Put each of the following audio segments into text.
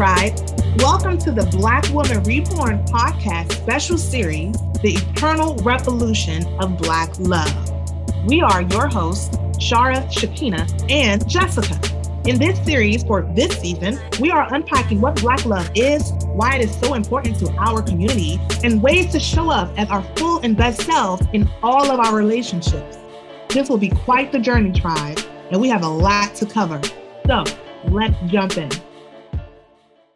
Tribe. Welcome to the Black Woman Reborn podcast special series, The Eternal Revolution of Black Love. We are your hosts, Shara, Shekina, and Jessica. In this series for this season, we are unpacking what Black love is, why it is so important to our community, and ways to show up as our full and best selves in all of our relationships. This will be quite the journey, tribe, and we have a lot to cover. So let's jump in.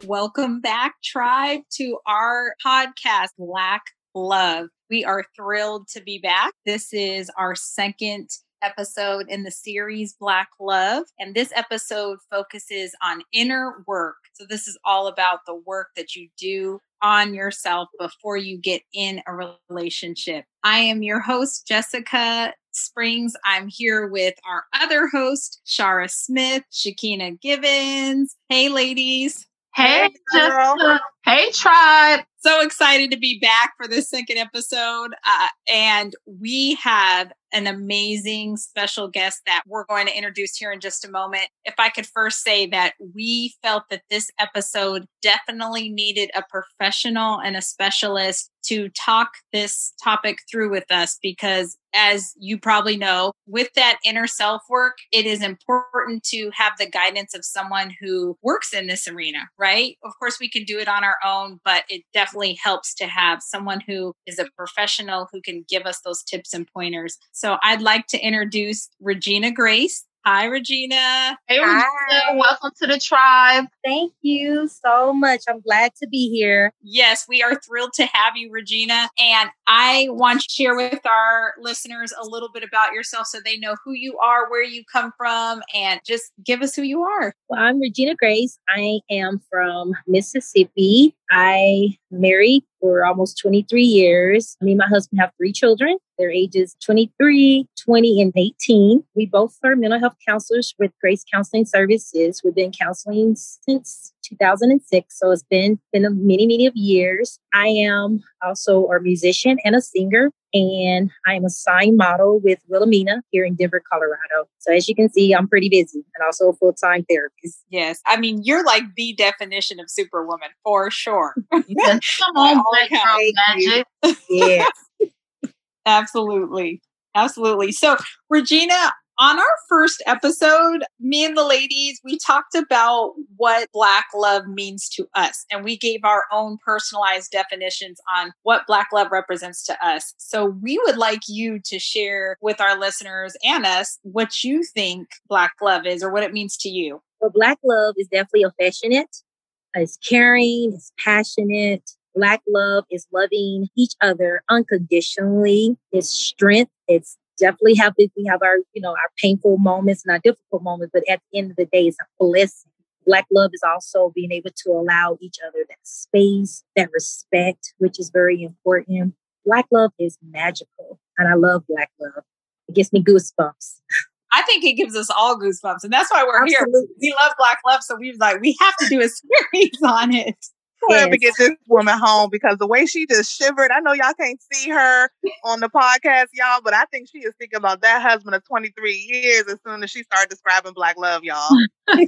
Welcome back, tribe, to our podcast, Black Love. We are thrilled to be back. This is our second episode in the series Black Love. And this episode focuses on inner work. So, this is all about the work that you do on yourself before you get in a relationship. I am your host, Jessica Springs. I'm here with our other host, Shara Smith, Shekina Givens. Hey, ladies. Hey, Jessica. Hey, tribe. So excited to be back for this second episode. Uh, and we have an amazing special guest that we're going to introduce here in just a moment. If I could first say that we felt that this episode definitely needed a professional and a specialist to talk this topic through with us because as you probably know, with that inner self work, it is important to have the guidance of someone who works in this arena, right? Of course, we can do it on our own, but it definitely helps to have someone who is a professional who can give us those tips and pointers. So I'd like to introduce Regina Grace. Hi, Regina. Hey, Regina. Welcome to the tribe. Thank you so much. I'm glad to be here. Yes, we are thrilled to have you, Regina. And I want to share with our listeners a little bit about yourself so they know who you are, where you come from, and just give us who you are. Well, I'm Regina Grace. I am from Mississippi. I married for almost 23 years. Me and my husband have three children. Their ages 23, 20, and 18. We both are mental health counselors with Grace Counseling Services. We've been counseling since 2006. So it's been been a many, many of years. I am also a musician and a singer, and I am a sign model with Wilhelmina here in Denver, Colorado. So as you can see, I'm pretty busy and also a full time therapist. Yes, I mean you're like the definition of superwoman for sure. Come on, magic. Yes. Absolutely. Absolutely. So, Regina, on our first episode, me and the ladies, we talked about what Black love means to us, and we gave our own personalized definitions on what Black love represents to us. So, we would like you to share with our listeners and us what you think Black love is or what it means to you. Well, Black love is definitely affectionate, it's caring, it's passionate. Black love is loving each other unconditionally. It's strength. It's definitely have we have our you know our painful moments and our difficult moments but at the end of the day it's a blessing black love is also being able to allow each other that space that respect which is very important black love is magical and i love black love it gives me goosebumps I think it gives us all goosebumps, and that's why we're Absolutely. here. We love Black Love, so we was like, we have to do a series on it yes. to get this woman home because the way she just shivered, I know y'all can't see her on the podcast, y'all, but I think she is thinking about that husband of 23 years as soon as she started describing black love, y'all.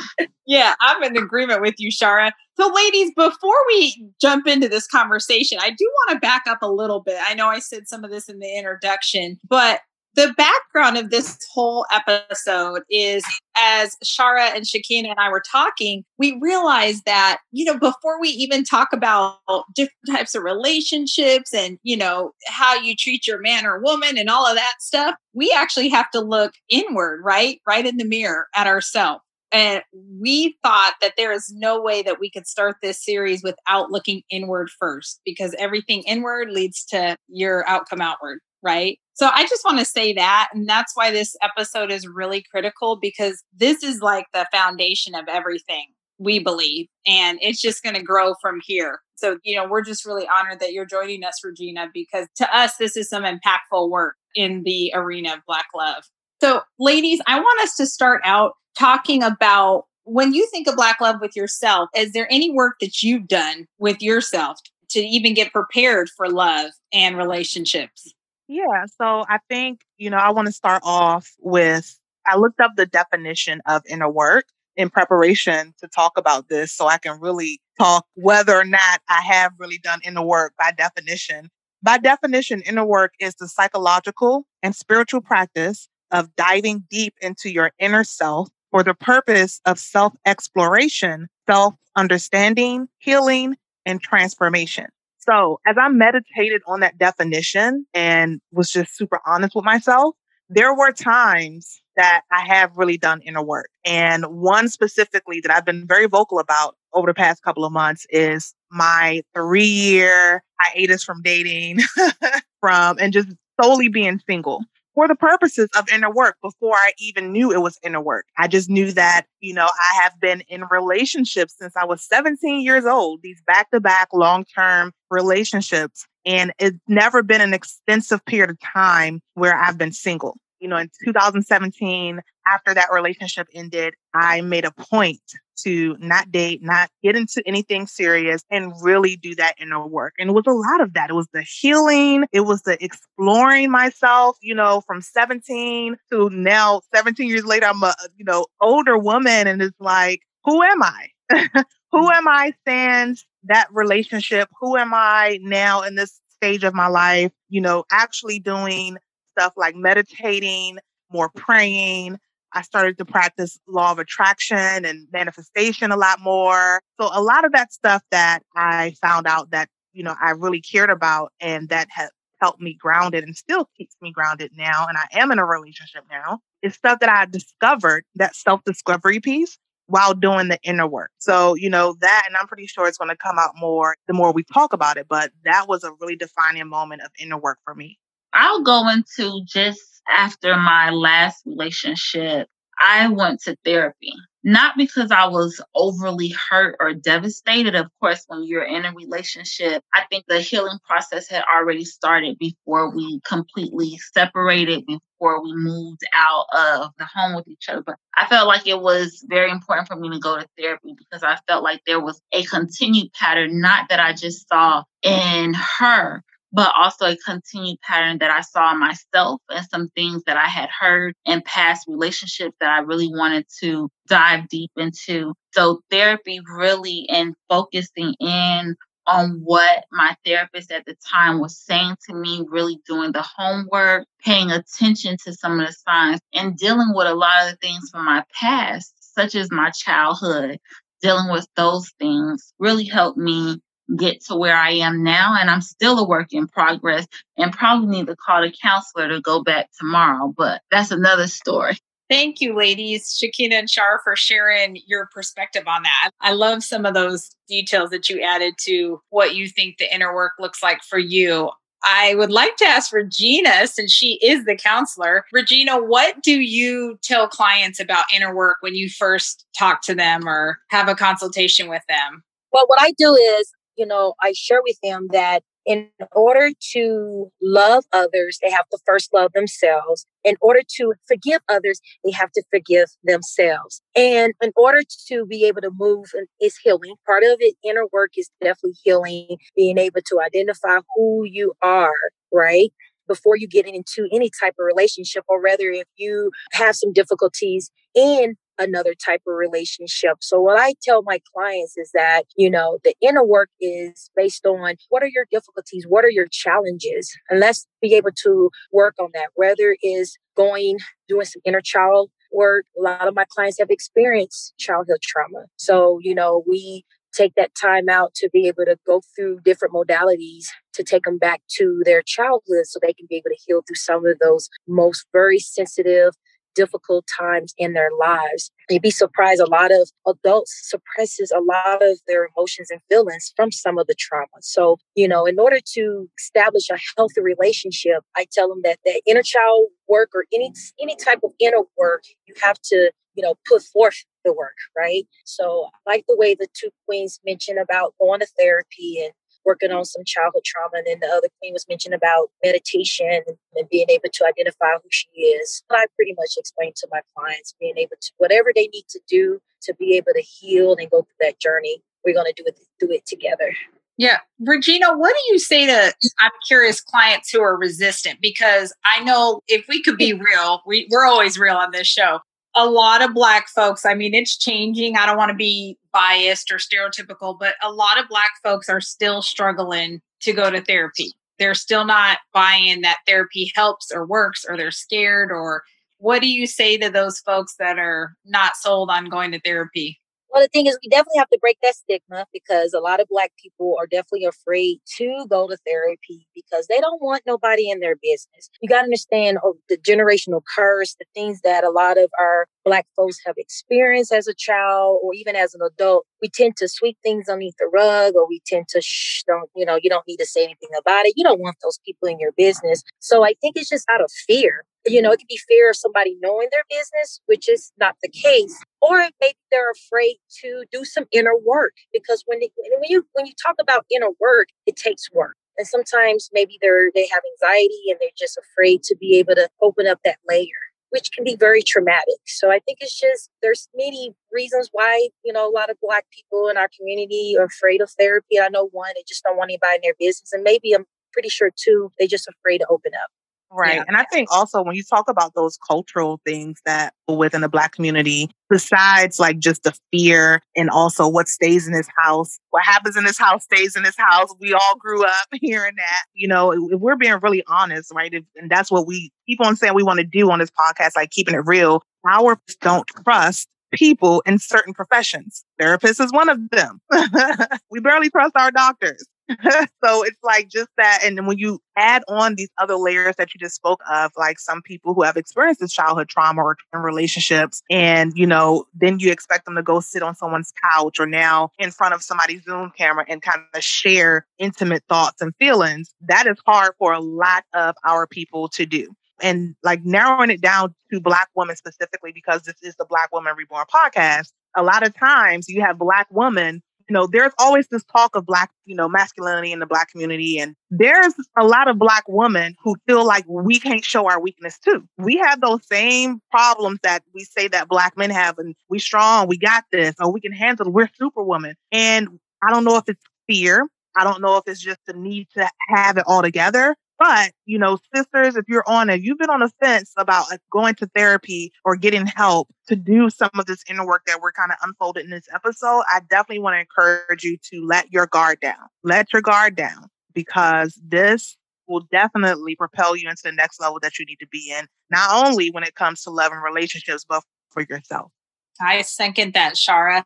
yeah, I'm in agreement with you, Shara. So, ladies, before we jump into this conversation, I do want to back up a little bit. I know I said some of this in the introduction, but the background of this whole episode is as Shara and Shekina and I were talking, we realized that, you know, before we even talk about different types of relationships and, you know, how you treat your man or woman and all of that stuff, we actually have to look inward, right? Right in the mirror at ourselves. And we thought that there is no way that we could start this series without looking inward first, because everything inward leads to your outcome outward, right? So I just want to say that. And that's why this episode is really critical because this is like the foundation of everything we believe. And it's just going to grow from here. So, you know, we're just really honored that you're joining us, Regina, because to us, this is some impactful work in the arena of Black love. So, ladies, I want us to start out talking about when you think of Black love with yourself, is there any work that you've done with yourself to even get prepared for love and relationships? Yeah. So I think, you know, I want to start off with I looked up the definition of inner work in preparation to talk about this so I can really talk whether or not I have really done inner work by definition. By definition, inner work is the psychological and spiritual practice of diving deep into your inner self for the purpose of self exploration, self understanding, healing, and transformation. So as I meditated on that definition and was just super honest with myself, there were times that I have really done inner work. And one specifically that I've been very vocal about over the past couple of months is my three year hiatus from dating, from and just solely being single for the purposes of inner work before I even knew it was inner work. I just knew that, you know, I have been in relationships since I was 17 years old, these back to back long term relationships. And it's never been an extensive period of time where I've been single you know, in 2017, after that relationship ended, I made a point to not date, not get into anything serious and really do that inner work. And it was a lot of that. It was the healing. It was the exploring myself, you know, from 17 to now 17 years later, I'm a, uh, you know, older woman and it's like, who am I? who mm. am I stands that relationship? Who am I now in this stage of my life? You know, actually doing stuff like meditating, more praying. I started to practice law of attraction and manifestation a lot more. So a lot of that stuff that I found out that, you know, I really cared about and that has helped me grounded and still keeps me grounded now. And I am in a relationship now is stuff that I discovered that self discovery piece while doing the inner work. So, you know, that, and I'm pretty sure it's going to come out more the more we talk about it, but that was a really defining moment of inner work for me. I'll go into just after my last relationship, I went to therapy. Not because I was overly hurt or devastated. Of course, when you're in a relationship, I think the healing process had already started before we completely separated, before we moved out of the home with each other. But I felt like it was very important for me to go to therapy because I felt like there was a continued pattern, not that I just saw in her, but also a continued pattern that I saw myself and some things that I had heard in past relationships that I really wanted to dive deep into. So therapy really and focusing in on what my therapist at the time was saying to me, really doing the homework, paying attention to some of the signs, and dealing with a lot of the things from my past, such as my childhood, dealing with those things really helped me get to where I am now. And I'm still a work in progress and probably need to call a counselor to go back tomorrow. But that's another story. Thank you, ladies, Shekina and Shar, for sharing your perspective on that. I love some of those details that you added to what you think the inner work looks like for you. I would like to ask Regina, since she is the counselor. Regina, what do you tell clients about inner work when you first talk to them or have a consultation with them? Well, what I do is you know, I share with them that in order to love others, they have to first love themselves. In order to forgive others, they have to forgive themselves. And in order to be able to move is healing. Part of it, inner work is definitely healing, being able to identify who you are, right? Before you get into any type of relationship, or rather, if you have some difficulties in another type of relationship. So what I tell my clients is that, you know, the inner work is based on what are your difficulties? What are your challenges? And let's be able to work on that. Whether is going, doing some inner child work. A lot of my clients have experienced childhood trauma. So, you know, we take that time out to be able to go through different modalities to take them back to their childhood so they can be able to heal through some of those most very sensitive difficult times in their lives. You'd be surprised a lot of adults suppresses a lot of their emotions and feelings from some of the trauma. So, you know, in order to establish a healthy relationship, I tell them that the inner child work or any any type of inner work, you have to, you know, put forth the work, right? So I like the way the two queens mentioned about going to therapy and working on some childhood trauma. And then the other queen was mentioned about meditation and being able to identify who she is. I pretty much explain to my clients being able to whatever they need to do to be able to heal and go through that journey. We're going to do it do it together. Yeah. Regina, what do you say to, I'm curious, clients who are resistant? Because I know if we could be real, we, we're always real on this show. A lot of black folks, I mean, it's changing. I don't want to be biased or stereotypical, but a lot of black folks are still struggling to go to therapy. They're still not buying that therapy helps or works, or they're scared. Or what do you say to those folks that are not sold on going to therapy? Well, the thing is, we definitely have to break that stigma because a lot of Black people are definitely afraid to go to therapy because they don't want nobody in their business. You got to understand oh, the generational curse, the things that a lot of our Black folks have experienced as a child or even as an adult. We tend to sweep things underneath the rug or we tend to shh, don't, you know, you don't need to say anything about it. You don't want those people in your business. So I think it's just out of fear you know, it could be fear of somebody knowing their business, which is not the case, or maybe they're afraid to do some inner work because when they, when you when you talk about inner work, it takes work, and sometimes maybe they're they have anxiety and they're just afraid to be able to open up that layer, which can be very traumatic. So I think it's just there's many reasons why you know a lot of Black people in our community are afraid of therapy. I know one, they just don't want anybody in their business, and maybe I'm pretty sure two, they just afraid to open up. Right. Yeah. And I think also when you talk about those cultural things that within the black community, besides like just the fear and also what stays in this house, what happens in this house stays in this house. We all grew up hearing that, you know, if we're being really honest, right? If, and that's what we keep on saying we want to do on this podcast, like keeping it real. Our don't trust people in certain professions. Therapist is one of them. we barely trust our doctors. so it's like just that. And then when you add on these other layers that you just spoke of, like some people who have experienced this childhood trauma or in relationships, and you know, then you expect them to go sit on someone's couch or now in front of somebody's Zoom camera and kind of share intimate thoughts and feelings. That is hard for a lot of our people to do and like narrowing it down to black women specifically because this is the black woman reborn podcast a lot of times you have black women you know, there's always this talk of black, you know, masculinity in the black community. And there's a lot of black women who feel like we can't show our weakness too. We have those same problems that we say that black men have and we strong, we got this, or we can handle. We're superwoman. And I don't know if it's fear. I don't know if it's just the need to have it all together. But, you know, sisters, if you're on it, you've been on the fence about going to therapy or getting help to do some of this inner work that we're kind of unfolded in this episode, I definitely want to encourage you to let your guard down. Let your guard down because this will definitely propel you into the next level that you need to be in, not only when it comes to love and relationships, but for yourself. I second that, Shara.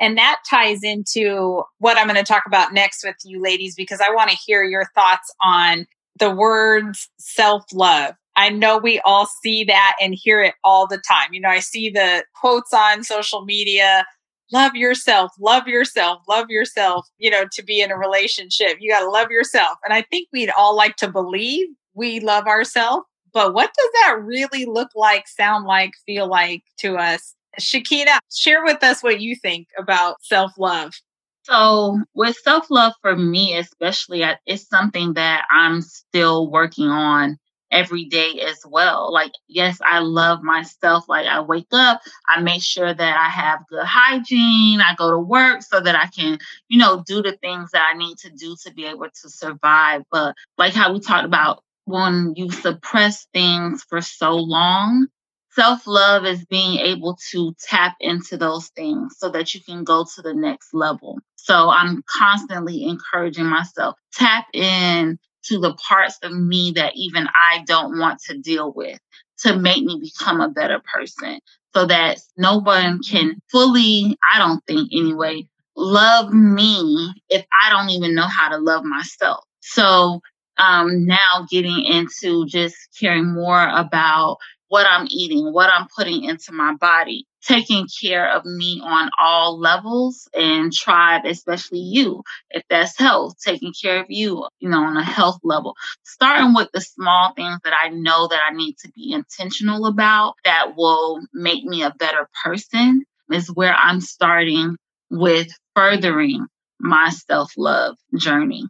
And that ties into what I'm going to talk about next with you ladies, because I want to hear your thoughts on the words self love. I know we all see that and hear it all the time. You know, I see the quotes on social media love yourself, love yourself, love yourself, you know, to be in a relationship. You got to love yourself. And I think we'd all like to believe we love ourselves. But what does that really look like, sound like, feel like to us? Shekina, share with us what you think about self love. So, with self love for me, especially, it's something that I'm still working on every day as well. Like, yes, I love myself. Like, I wake up, I make sure that I have good hygiene, I go to work so that I can, you know, do the things that I need to do to be able to survive. But, like how we talked about, when you suppress things for so long, Self love is being able to tap into those things so that you can go to the next level. So I'm constantly encouraging myself, tap in to the parts of me that even I don't want to deal with to make me become a better person so that no one can fully, I don't think anyway, love me if I don't even know how to love myself. So um, now getting into just caring more about what I'm eating, what I'm putting into my body, taking care of me on all levels and tribe, especially you, if that's health, taking care of you, you know, on a health level. Starting with the small things that I know that I need to be intentional about that will make me a better person is where I'm starting with furthering my self love journey.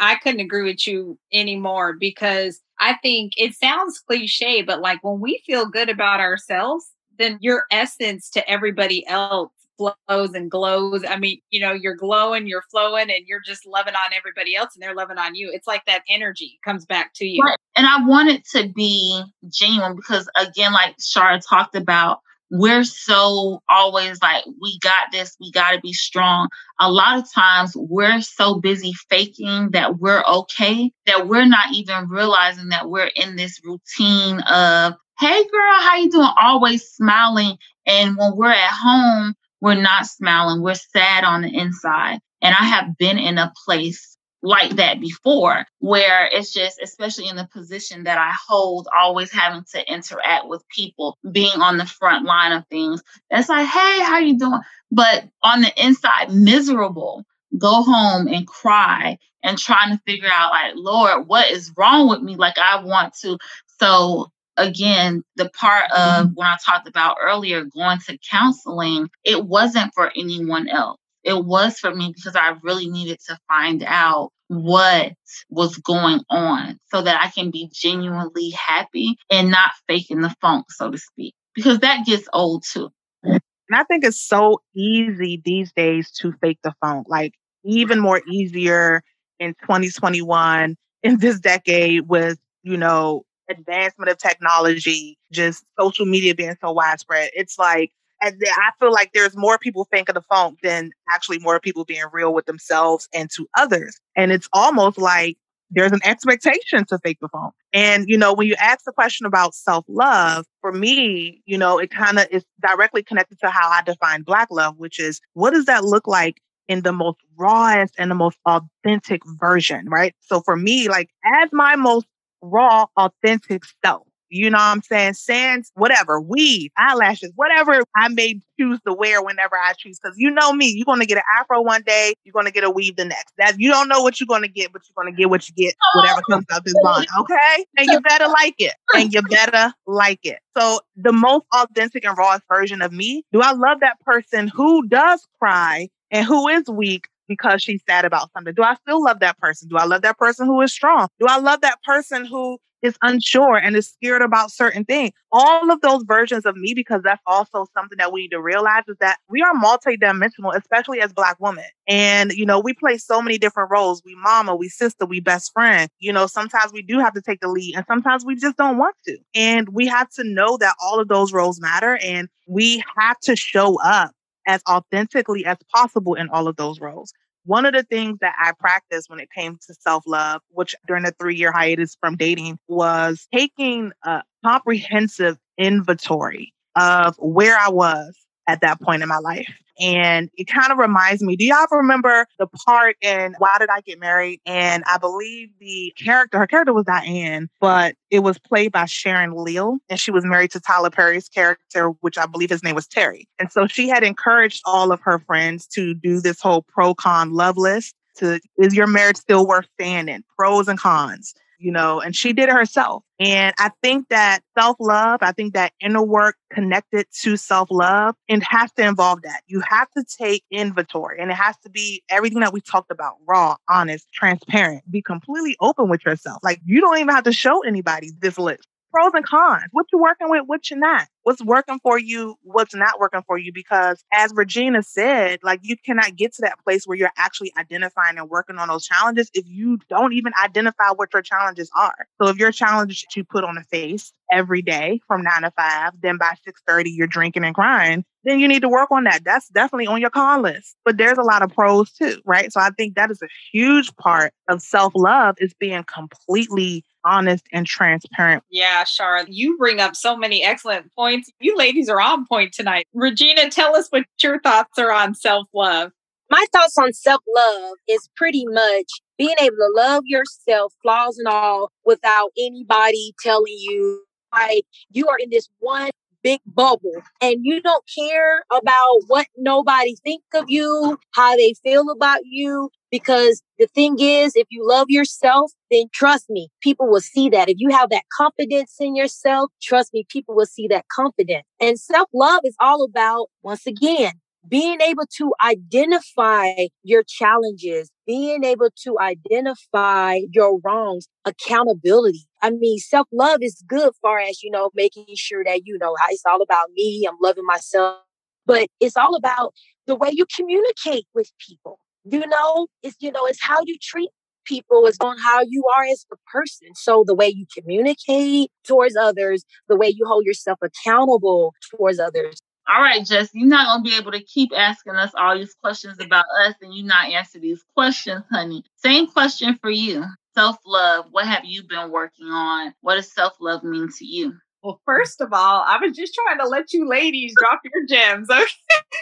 I couldn't agree with you anymore because I think it sounds cliche, but like when we feel good about ourselves, then your essence to everybody else flows and glows. I mean, you know, you're glowing, you're flowing, and you're just loving on everybody else and they're loving on you. It's like that energy comes back to you. Right. And I want it to be genuine because, again, like Shara talked about, we're so always like, we got this, we got to be strong. A lot of times we're so busy faking that we're okay that we're not even realizing that we're in this routine of, hey girl, how you doing? Always smiling. And when we're at home, we're not smiling. We're sad on the inside. And I have been in a place like that before where it's just especially in the position that I hold always having to interact with people being on the front line of things. It's like hey how you doing? But on the inside miserable go home and cry and trying to figure out like lord what is wrong with me? Like I want to so again the part of mm-hmm. when I talked about earlier going to counseling it wasn't for anyone else it was for me because I really needed to find out what was going on so that I can be genuinely happy and not faking the funk, so to speak, because that gets old too. And I think it's so easy these days to fake the funk, like even more easier in 2021 in this decade with, you know, advancement of technology, just social media being so widespread. It's like and I feel like there's more people thinking the funk than actually more people being real with themselves and to others. And it's almost like there's an expectation to fake the funk. And, you know, when you ask the question about self love, for me, you know, it kind of is directly connected to how I define Black love, which is what does that look like in the most rawest and the most authentic version, right? So for me, like as my most raw, authentic self, you know what I'm saying? Sans, whatever, weave, eyelashes, whatever I may choose to wear whenever I choose. Because you know me, you're going to get an afro one day, you're going to get a weave the next. That you don't know what you're going to get, but you're going to get what you get, whatever comes out this bond. Okay, and you better like it, and you better like it. So the most authentic and rawest version of me. Do I love that person who does cry and who is weak? because she's sad about something? Do I still love that person? Do I love that person who is strong? Do I love that person who is unsure and is scared about certain things. All of those versions of me, because that's also something that we need to realize is that we are multidimensional, especially as Black women. And, you know, we play so many different roles. We mama, we sister, we best friend. You know, sometimes we do have to take the lead and sometimes we just don't want to. And we have to know that all of those roles matter and we have to show up as authentically as possible in all of those roles. One of the things that I practiced when it came to self love, which during the three year hiatus from dating, was taking a comprehensive inventory of where I was at that point in my life. And it kind of reminds me, do y'all remember the part in Why Did I Get Married? And I believe the character, her character was Diane, but it was played by Sharon Leal. And she was married to Tyler Perry's character, which I believe his name was Terry. And so she had encouraged all of her friends to do this whole pro con love list to is your marriage still worth standing? Pros and cons you know, and she did it herself. And I think that self love, I think that inner work connected to self love, it has to involve that. You have to take inventory and it has to be everything that we talked about raw, honest, transparent, be completely open with yourself. Like you don't even have to show anybody this list pros and cons. What you're working with, what you're not. What's working for you, what's not working for you. Because as Regina said, like you cannot get to that place where you're actually identifying and working on those challenges if you don't even identify what your challenges are. So if your challenge is to put on a face every day from nine to five, then by 6:30 you're drinking and crying, then you need to work on that. That's definitely on your con list. But there's a lot of pros too, right? So I think that is a huge part of self-love is being completely honest and transparent. Yeah, Shara, you bring up so many excellent points. You ladies are on point tonight. Regina, tell us what your thoughts are on self love. My thoughts on self love is pretty much being able to love yourself, flaws and all, without anybody telling you, like, you are in this one big bubble and you don't care about what nobody think of you, how they feel about you. Because the thing is, if you love yourself, then trust me, people will see that. If you have that confidence in yourself, trust me, people will see that confidence. And self love is all about, once again, being able to identify your challenges, being able to identify your wrongs, accountability. I mean, self love is good far as, you know, making sure that, you know, it's all about me. I'm loving myself, but it's all about the way you communicate with people. You know, it's, you know, it's how you treat people is on how you are as a person. So the way you communicate towards others, the way you hold yourself accountable towards others. All right, Jess, you're not gonna be able to keep asking us all these questions about us and you not answer these questions, honey. Same question for you. Self love. What have you been working on? What does self love mean to you? Well, first of all, I was just trying to let you ladies drop your gems. Okay.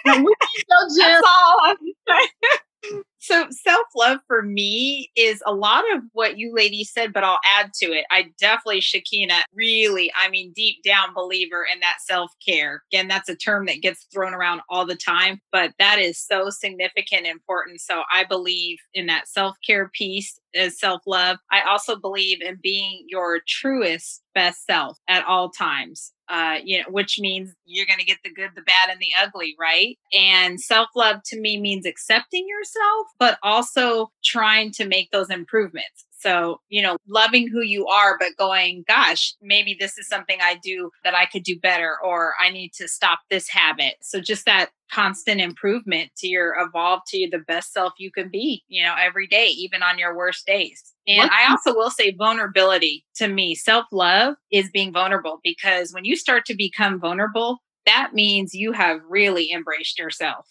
we need no gems. That's all. so self love for me is a lot of what you ladies said, but I'll add to it. I definitely, Shekina, really, I mean, deep down believer in that self care. Again, that's a term that gets thrown around all the time, but that is so significant and important. So I believe in that self care piece as self love. I also believe in being your truest best self at all times. Uh, you know, which means you're going to get the good, the bad, and the ugly, right? And self love to me means accepting yourself, but also trying to make those improvements. So, you know, loving who you are, but going, gosh, maybe this is something I do that I could do better, or I need to stop this habit. So, just that constant improvement to your evolve to the best self you can be, you know, every day, even on your worst days. And? I also will say vulnerability to me, self love is being vulnerable because when you start to become vulnerable, that means you have really embraced yourself.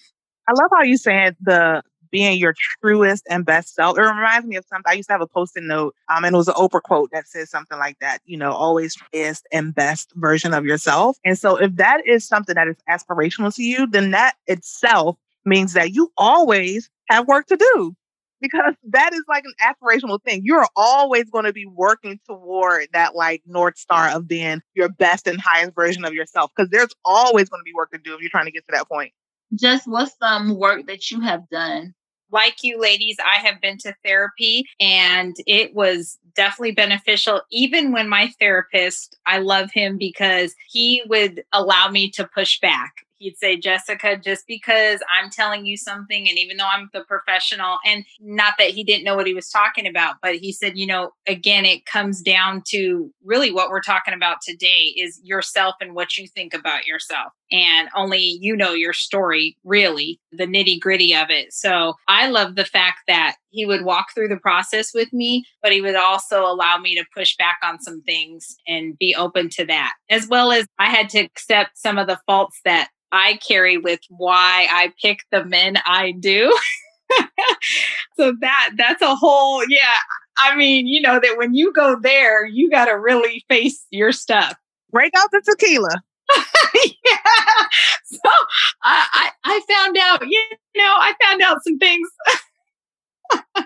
I love how you said the being your truest and best self. It reminds me of something. I used to have a post-it note, um, and it was an Oprah quote that says something like that. You know, always truest and best version of yourself. And so, if that is something that is aspirational to you, then that itself means that you always have work to do because that is like an aspirational thing. You're always going to be working toward that like North Star of being your best and highest version of yourself because there's always going to be work to do if you're trying to get to that point. Just what's some work that you have done? Like you ladies, I have been to therapy and it was definitely beneficial. Even when my therapist, I love him because he would allow me to push back he'd say, Jessica, just because I'm telling you something, and even though I'm the professional, and not that he didn't know what he was talking about, but he said, you know, again, it comes down to really what we're talking about today is yourself and what you think about yourself. And only you know your story, really, the nitty gritty of it. So I love the fact that he would walk through the process with me, but he would also allow me to push back on some things and be open to that, as well as I had to accept some of the faults that I carry with why I pick the men I do. so that that's a whole yeah. I mean, you know that when you go there, you got to really face your stuff. Break out the tequila. yeah. So I, I I found out, you know, I found out some things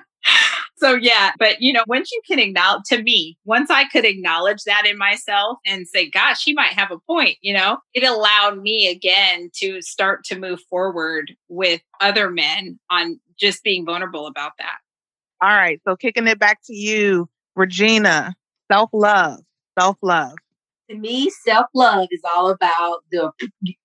so yeah, but you know, once you can acknowledge to me, once I could acknowledge that in myself and say, gosh, she might have a point, you know, it allowed me again to start to move forward with other men on just being vulnerable about that. All right. So kicking it back to you, Regina, self love, self love. To me, self love is all about the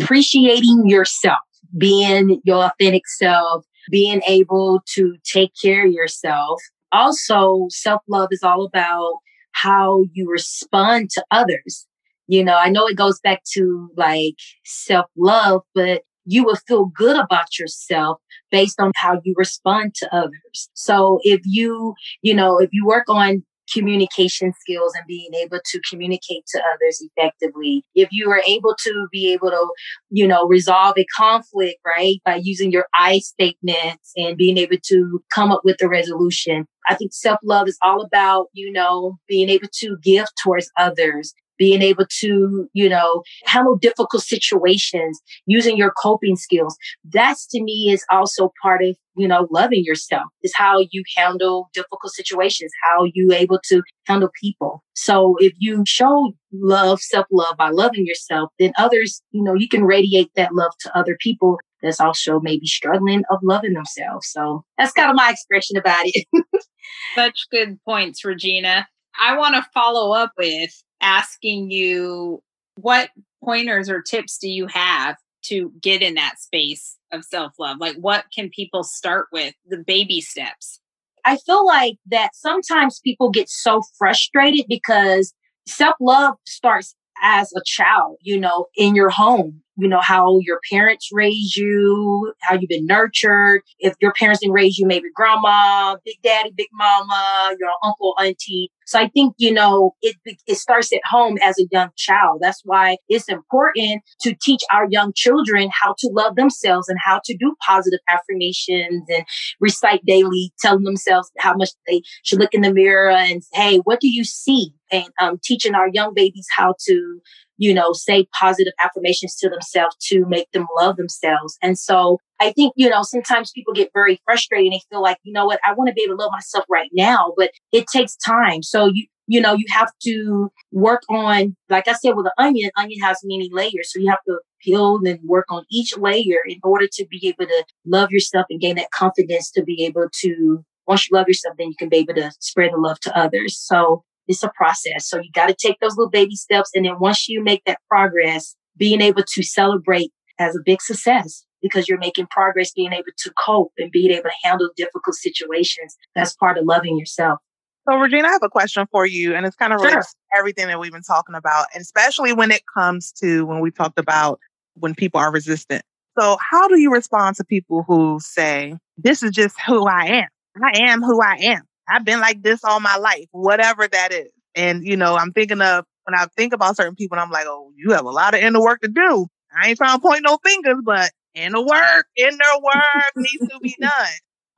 appreciating yourself, being your authentic self, being able to take care of yourself. Also, self love is all about how you respond to others. You know, I know it goes back to like self love, but you will feel good about yourself based on how you respond to others. So if you, you know, if you work on communication skills and being able to communicate to others effectively. If you are able to be able to, you know, resolve a conflict, right, by using your I statements and being able to come up with a resolution. I think self love is all about, you know, being able to give towards others, being able to, you know, handle difficult situations, using your coping skills. That's to me is also part of, you know, loving yourself is how you handle difficult situations, how you able to handle people. So if you show love, self love by loving yourself, then others, you know, you can radiate that love to other people that's also maybe struggling of loving themselves. So that's kind of my expression about it. Such good points, Regina. I want to follow up with asking you what pointers or tips do you have to get in that space of self love? Like, what can people start with? The baby steps. I feel like that sometimes people get so frustrated because self love starts as a child, you know, in your home. You know, how your parents raised you, how you've been nurtured. If your parents didn't raise you, maybe grandma, big daddy, big mama, your uncle, auntie. So I think, you know, it, it starts at home as a young child. That's why it's important to teach our young children how to love themselves and how to do positive affirmations and recite daily, telling themselves how much they should look in the mirror and, hey, what do you see? And um, teaching our young babies how to you know, say positive affirmations to themselves to make them love themselves. And so I think, you know, sometimes people get very frustrated and they feel like, you know what, I want to be able to love myself right now, but it takes time. So you, you know, you have to work on, like I said, with the onion, onion has many layers. So you have to peel and work on each layer in order to be able to love yourself and gain that confidence to be able to once you love yourself, then you can be able to spread the love to others. So it's a process. So you got to take those little baby steps. And then once you make that progress, being able to celebrate as a big success because you're making progress, being able to cope and being able to handle difficult situations. That's part of loving yourself. So, Regina, I have a question for you, and it's kind of related sure. everything that we've been talking about, and especially when it comes to when we talked about when people are resistant. So, how do you respond to people who say, This is just who I am? I am who I am. I've been like this all my life, whatever that is. And, you know, I'm thinking of when I think about certain people, I'm like, oh, you have a lot of inner work to do. I ain't trying to point no fingers, but inner work, inner work needs to be done.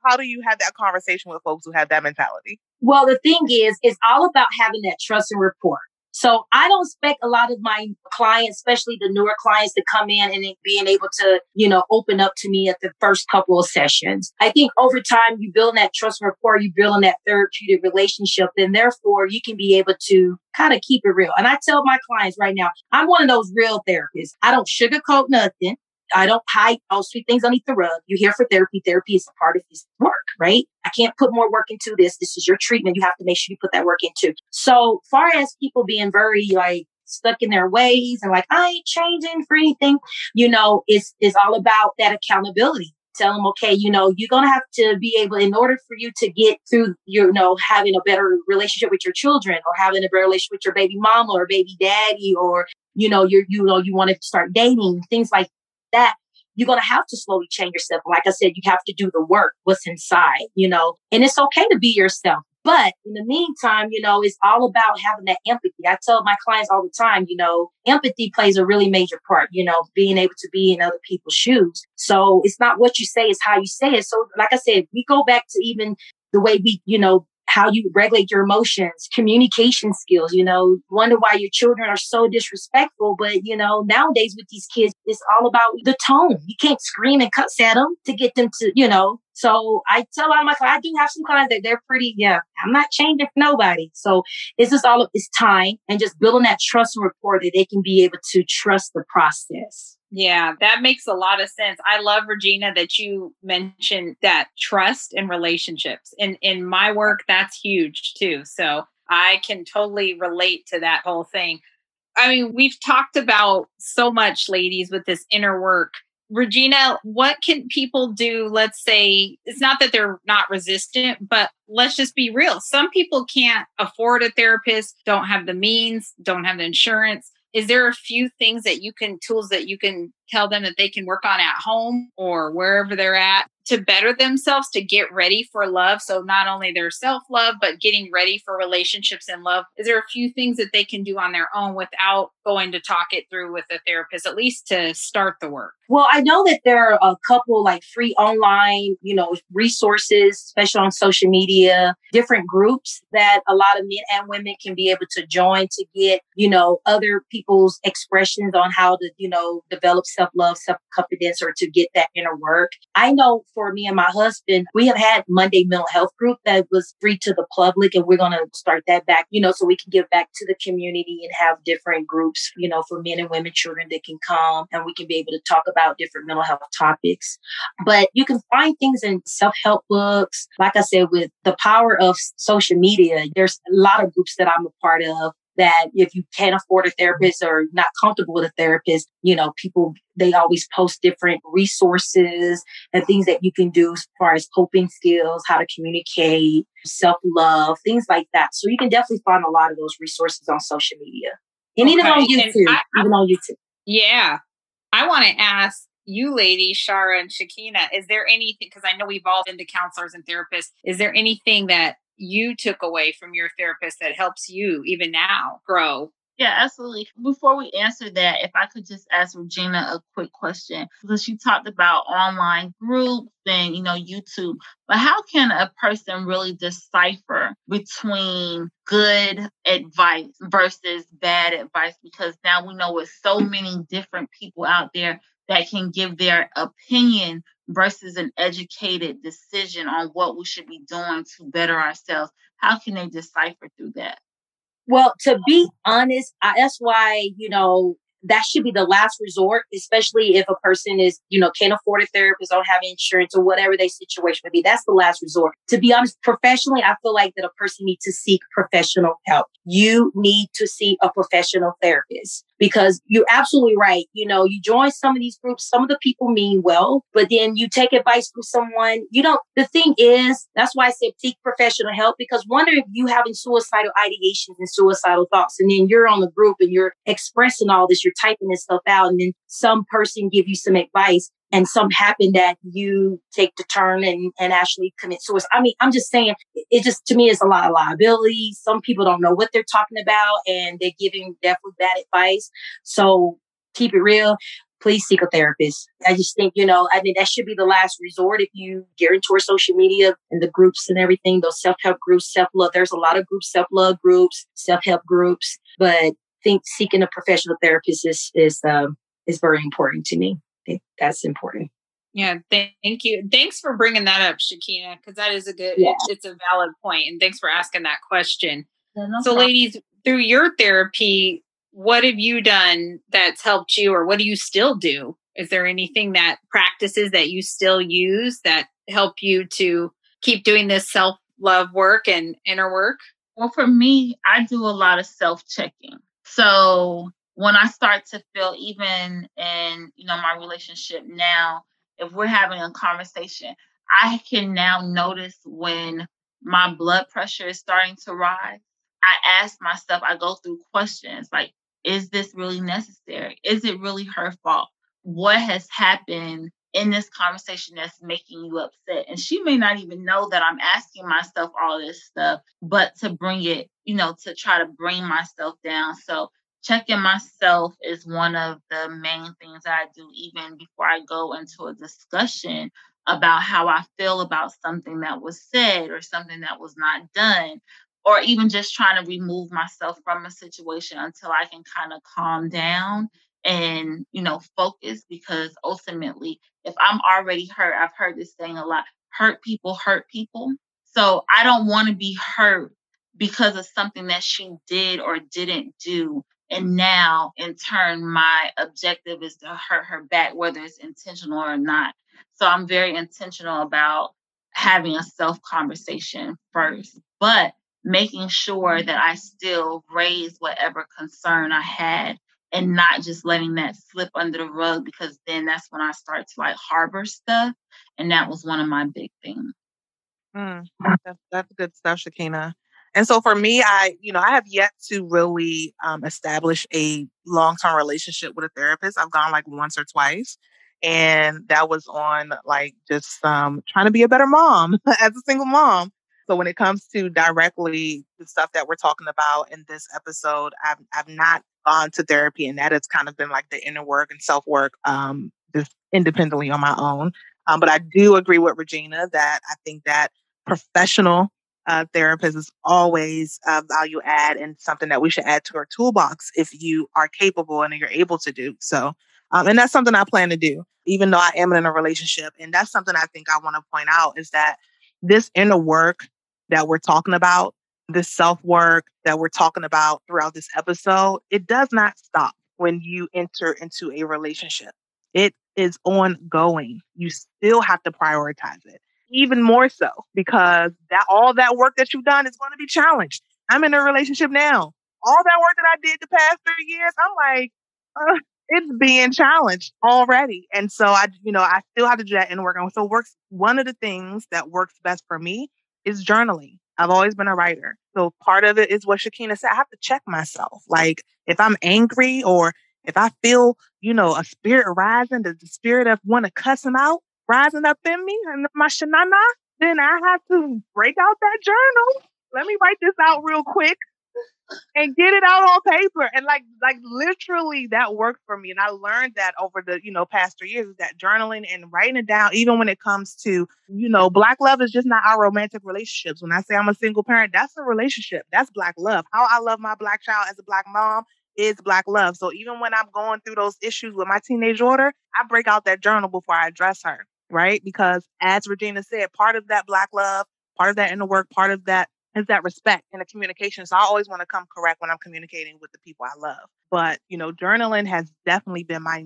How do you have that conversation with folks who have that mentality? Well, the thing is, it's all about having that trust and rapport. So I don't expect a lot of my clients, especially the newer clients, to come in and being able to, you know, open up to me at the first couple of sessions. I think over time, you build that trust rapport, you build that therapeutic relationship, then therefore you can be able to kind of keep it real. And I tell my clients right now, I'm one of those real therapists. I don't sugarcoat nothing. I don't hide, I'll sweep things underneath the rug. You're here for therapy. Therapy is a part of this work, right? I can't put more work into this. This is your treatment. You have to make sure you put that work into. So far as people being very like stuck in their ways and like, I ain't changing for anything, you know, it's, it's all about that accountability. Tell them, okay, you know, you're going to have to be able, in order for you to get through, you know, having a better relationship with your children or having a better relationship with your baby mama or baby daddy or, you know, you're, you know, you want to start dating, things like that, you're going to have to slowly change yourself. Like I said, you have to do the work, what's inside, you know, and it's okay to be yourself. But in the meantime, you know, it's all about having that empathy. I tell my clients all the time, you know, empathy plays a really major part, you know, being able to be in other people's shoes. So it's not what you say, it's how you say it. So like I said, we go back to even the way we, you know, how you regulate your emotions, communication skills, you know, wonder why your children are so disrespectful. But, you know, nowadays with these kids, it's all about the tone. You can't scream and cuss at them to get them to, you know. So I tell a lot of my clients, I do have some clients that they're pretty, yeah, I'm not changing for nobody. So it's just all of this time and just building that trust and rapport that they can be able to trust the process. Yeah, that makes a lot of sense. I love Regina that you mentioned that trust and relationships. In in my work that's huge too. So I can totally relate to that whole thing. I mean, we've talked about so much ladies with this inner work. Regina, what can people do? Let's say it's not that they're not resistant, but let's just be real. Some people can't afford a therapist, don't have the means, don't have the insurance is there a few things that you can tools that you can tell them that they can work on at home or wherever they're at to better themselves to get ready for love? So not only their self-love but getting ready for relationships and love. Is there a few things that they can do on their own without going to talk it through with a therapist at least to start the work well i know that there are a couple like free online you know resources especially on social media different groups that a lot of men and women can be able to join to get you know other people's expressions on how to you know develop self love, self confidence, or to get that inner work. I know for me and my husband, we have had Monday mental health group that was free to the public, and we're going to start that back, you know, so we can give back to the community and have different groups, you know, for men and women, children that can come and we can be able to talk about different mental health topics. But you can find things in self help books. Like I said, with the power of social media, there's a lot of groups that I'm a part of that if you can't afford a therapist or not comfortable with a therapist, you know, people, they always post different resources and things that you can do as far as coping skills, how to communicate, self love, things like that. So you can definitely find a lot of those resources on social media and okay. even on YouTube, I, I, even on YouTube. Yeah. I want to ask you ladies, Shara and Shekina, is there anything, because I know we've all been to counselors and therapists, is there anything that you took away from your therapist that helps you even now grow yeah, absolutely. Before we answer that, if I could just ask Regina a quick question, because she talked about online groups and, you know, YouTube, but how can a person really decipher between good advice versus bad advice? Because now we know with so many different people out there that can give their opinion versus an educated decision on what we should be doing to better ourselves. How can they decipher through that? Well, to be honest, I, that's why, you know, that should be the last resort, especially if a person is, you know, can't afford a therapist, don't have insurance or whatever their situation may be. That's the last resort. To be honest, professionally, I feel like that a person needs to seek professional help. You need to see a professional therapist because you're absolutely right. You know, you join some of these groups, some of the people mean well, but then you take advice from someone. You don't, the thing is, that's why I said seek professional help because wonder if you having suicidal ideations and suicidal thoughts, and then you're on the group and you're expressing all this, you're typing this stuff out, and then some person give you some advice and some happen that you take the turn and, and actually commit suicide. I mean, I'm just saying, it just, to me, is a lot of liability. Some people don't know what they're talking about and they're giving definitely bad advice. So keep it real. Please seek a therapist. I just think, you know, I mean, that should be the last resort if you get into our social media and the groups and everything, those self help groups, self love. There's a lot of groups, self love groups, self help groups, but think seeking a professional therapist is, is, um, is very important to me think that's important. Yeah, thank you. Thanks for bringing that up, Shekina, because that is a good, yeah. it's a valid point, and thanks for asking that question. Yeah, no so, problem. ladies, through your therapy, what have you done that's helped you, or what do you still do? Is there anything that practices that you still use that help you to keep doing this self love work and inner work? Well, for me, I do a lot of self checking. So when I start to feel even in, you know, my relationship now, if we're having a conversation, I can now notice when my blood pressure is starting to rise. I ask myself, I go through questions like, is this really necessary? Is it really her fault? What has happened in this conversation that's making you upset? And she may not even know that I'm asking myself all this stuff, but to bring it, you know, to try to bring myself down. So checking myself is one of the main things I do even before I go into a discussion about how I feel about something that was said or something that was not done or even just trying to remove myself from a situation until I can kind of calm down and you know focus because ultimately if I'm already hurt I've heard this saying a lot hurt people hurt people. So I don't want to be hurt because of something that she did or didn't do and now, in turn, my objective is to hurt her back, whether it's intentional or not. So I'm very intentional about having a self conversation first, but making sure that I still raise whatever concern I had and not just letting that slip under the rug because then that's when I start to like harbor stuff. And that was one of my big things. Mm, that's, that's good stuff, Shekina. And so for me, I, you know, I have yet to really um, establish a long term relationship with a therapist. I've gone like once or twice. And that was on like just um, trying to be a better mom as a single mom. So when it comes to directly the stuff that we're talking about in this episode, I've, I've not gone to therapy. And that has kind of been like the inner work and self work um, just independently on my own. Um, but I do agree with Regina that I think that professional uh, therapist is always a value add and something that we should add to our toolbox if you are capable and you're able to do so. Um, and that's something I plan to do, even though I am in a relationship. And that's something I think I want to point out is that this inner work that we're talking about, this self work that we're talking about throughout this episode, it does not stop when you enter into a relationship. It is ongoing. You still have to prioritize it even more so because that all that work that you've done is going to be challenged. I'm in a relationship now. All that work that I did the past three years, I'm like, uh, it's being challenged already. And so I, you know, I still have to do that in work. And so works one of the things that works best for me is journaling. I've always been a writer. So part of it is what Shekina said. I have to check myself. Like if I'm angry or If I feel, you know, a spirit rising, the, the spirit of want to cuss him out rising up in me and my shanana, then I have to break out that journal. Let me write this out real quick and get it out on paper. And like like literally that worked for me. And I learned that over the, you know, past three years that journaling and writing it down, even when it comes to, you know, black love is just not our romantic relationships. When I say I'm a single parent, that's a relationship. That's black love. How I love my black child as a black mom is black love. So even when I'm going through those issues with my teenage daughter, I break out that journal before I address her. Right. Because as Regina said, part of that black love, part of that inner work, part of that is that respect and the communication. So I always want to come correct when I'm communicating with the people I love. But, you know, journaling has definitely been my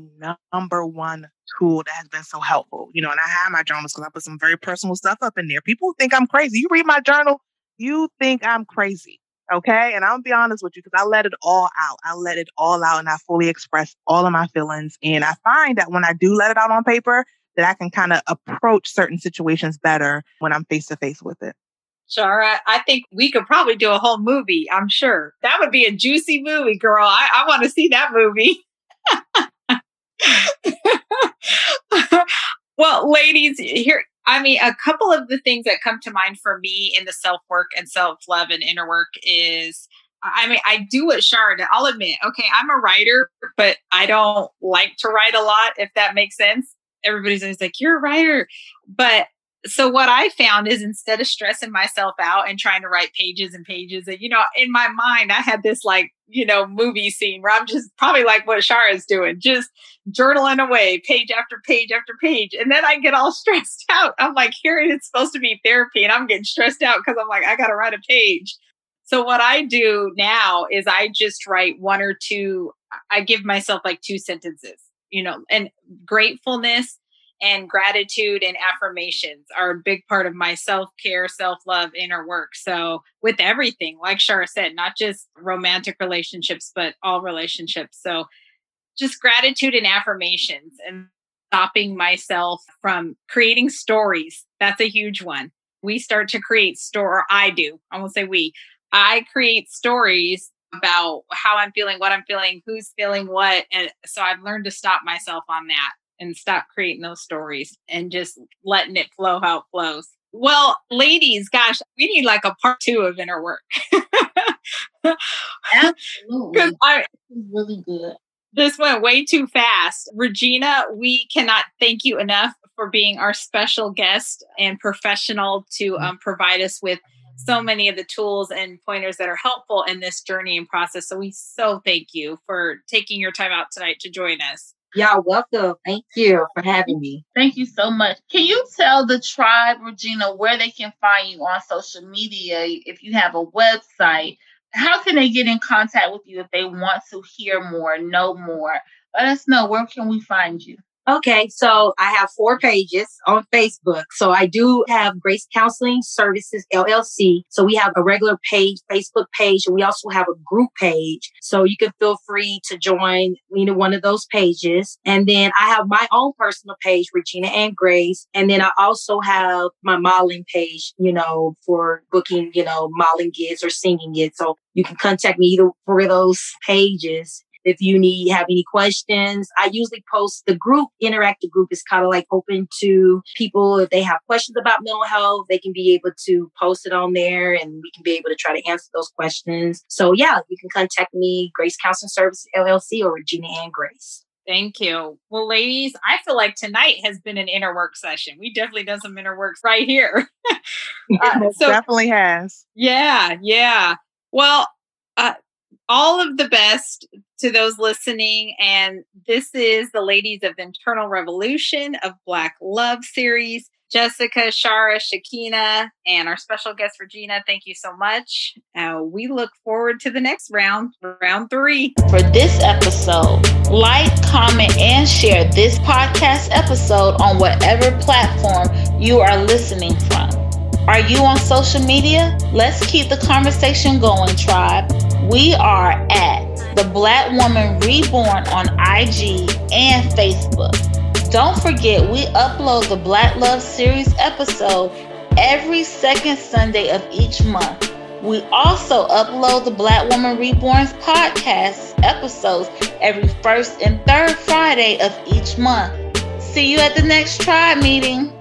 number one tool that has been so helpful. You know, and I have my journals because I put some very personal stuff up in there. People think I'm crazy. You read my journal, you think I'm crazy. Okay. And I'll be honest with you because I let it all out. I let it all out and I fully express all of my feelings. And I find that when I do let it out on paper, that I can kind of approach certain situations better when I'm face to face with it. Shara, I think we could probably do a whole movie. I'm sure that would be a juicy movie, girl. I, I want to see that movie. well, ladies, here, I mean, a couple of the things that come to mind for me in the self work and self love and inner work is I mean, I do what Shara. I'll admit, okay, I'm a writer, but I don't like to write a lot, if that makes sense. Everybody's always like, you're a writer. But so what I found is instead of stressing myself out and trying to write pages and pages, and you know, in my mind, I had this like, you know, movie scene where I'm just probably like what Shara's doing, just journaling away, page after page after page. And then I get all stressed out. I'm like, here it's supposed to be therapy, and I'm getting stressed out because I'm like, I gotta write a page. So what I do now is I just write one or two, I give myself like two sentences, you know, and gratefulness and gratitude and affirmations are a big part of my self care, self love, inner work. So, with everything, like Shara said, not just romantic relationships, but all relationships. So, just gratitude and affirmations and stopping myself from creating stories. That's a huge one. We start to create store, I do, I won't say we, I create stories about how I'm feeling, what I'm feeling, who's feeling what. And so I've learned to stop myself on that and stop creating those stories and just letting it flow how it flows. Well, ladies, gosh, we need like a part two of inner work. Absolutely. I, really good. This went way too fast. Regina, we cannot thank you enough for being our special guest and professional to mm. um, provide us with so many of the tools and pointers that are helpful in this journey and process. So we so thank you for taking your time out tonight to join us. Y'all welcome. Thank you for having me. Thank you so much. Can you tell the tribe, Regina, where they can find you on social media? If you have a website, how can they get in contact with you if they want to hear more, know more? Let us know. Where can we find you? Okay, so I have four pages on Facebook. So I do have Grace Counseling Services LLC. So we have a regular page, Facebook page, and we also have a group page. So you can feel free to join either one of those pages. And then I have my own personal page, Regina and Grace. And then I also have my modeling page, you know, for booking, you know, modeling gigs or singing gigs. So you can contact me either for those pages if you need have any questions i usually post the group interactive group is kind of like open to people if they have questions about mental health they can be able to post it on there and we can be able to try to answer those questions so yeah you can contact me grace counseling services llc or regina and grace Thank you. Well, ladies, I feel like tonight has been an inner work session. We definitely done some inner works right here. uh, so, definitely has. Yeah, yeah. Well, uh, all of the best to those listening. And this is the Ladies of Internal Revolution of Black Love series. Jessica, Shara, Shekina, and our special guest Regina, thank you so much. Uh, we look forward to the next round, round three. For this episode, like, comment, and share this podcast episode on whatever platform you are listening from. Are you on social media? Let's keep the conversation going, tribe. We are at The Black Woman Reborn on IG and Facebook. Don't forget, we upload the Black Love Series episode every second Sunday of each month. We also upload the Black Woman Reborn's podcast episodes every first and third Friday of each month. See you at the next tribe meeting.